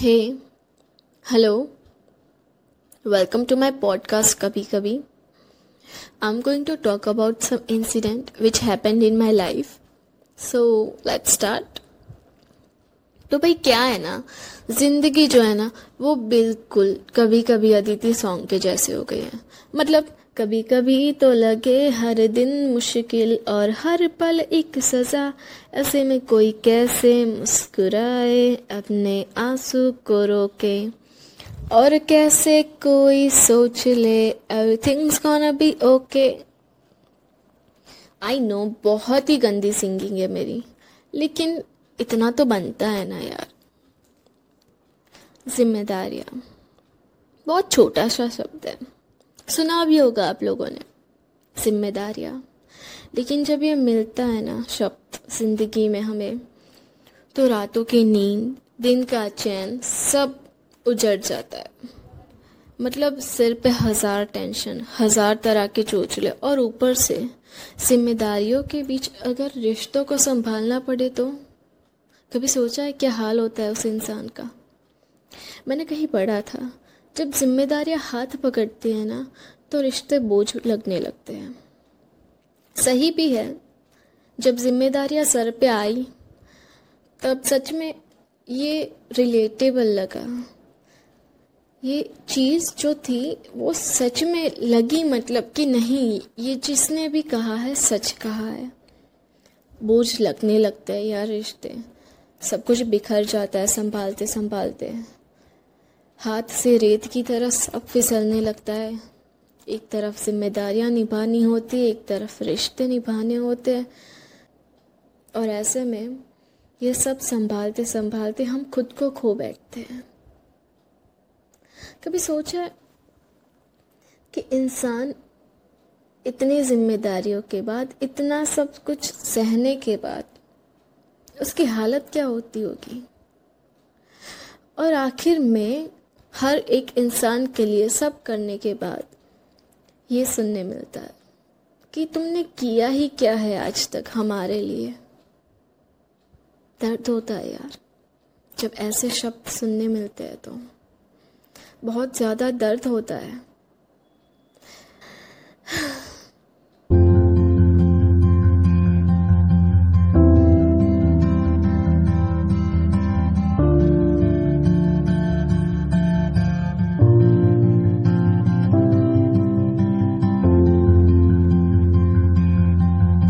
Hey hello welcome to my podcast कभी कभी I am going to talk about some incident which happened in my life so let's start तो भाई, क्या है ना? ज़िंदगी जो है ना, वो बिल्कुल कभी कभी अदिति सॉन्ग के जैसे हो गई है। मतलब कभी कभी तो लगे हर दिन मुश्किल और हर पल एक सजा। ऐसे में कोई कैसे मुस्कुराए अपने आँसू को रोके। और कैसे कोई सोच ले everything's gonna be okay I know बहुत ही गंदी सिंगिंग है मेरी, लेकिन इतना तो बनता है ना यार। जिम्मेदारियाँ। बहुत छोटा सा शब्द है। सुना भी होगा आप लोगों ने। जिम्मेदारियाँ। लेकिन जब ये मिलता है ना शब्द ज़िंदगी में हमें तो रातों की नींद, दिन का चैन सब उजड़ जाता है। मतलब सिर पे हज़ार टेंशन, हज़ार तरह के चोचले और ऊपर से जिम्मेदारियों के बीच अगर रिश्तों को संभालना पड़े तो? कभी सोचा है क्या हाल होता है उस इंसान का? मैंने कहीं पढ़ा था जब जिम्मेदारियाँ हाथ पकड़ती हैं ना तो रिश्ते बोझ लगने लगते हैं। सही भी है, जब जिम्मेदारियाँ सर पे आई, तब सच में ये रिलेटेबल लगा। ये चीज़ जो थी, वो सच में लगी मतलब कि नहीं, ये जिसने भी कहा है, सच कहा है। बोझ लगने लगता है यार रिश्ते। सब कुछ बिखर जाता है, संभालते संभालते। हाथ से रेत की तरह सब फिसलने लगता है। एक तरफ़ जिम्मेदारियाँ निभानी होती, एक तरफ़ रिश्ते निभाने होते। और ऐसे में ये सब संभालते संभालते हम खुद को खो बैठते हैं। कभी सोचा कि इंसान इतनी जिम्मेदारियों के बाद, इतना सब कुछ सहने के बाद उसकी हालत क्या होती होगी? और आखिर में हर एक इंसान के लिए सब करने के बाद ये सुनने मिलता है कि तुमने किया ही क्या है आज तक हमारे लिए। दर्द होता है यार। जब ऐसे शब्द सुनने मिलते हैं तो बहुत ज़्यादा दर्द होता है।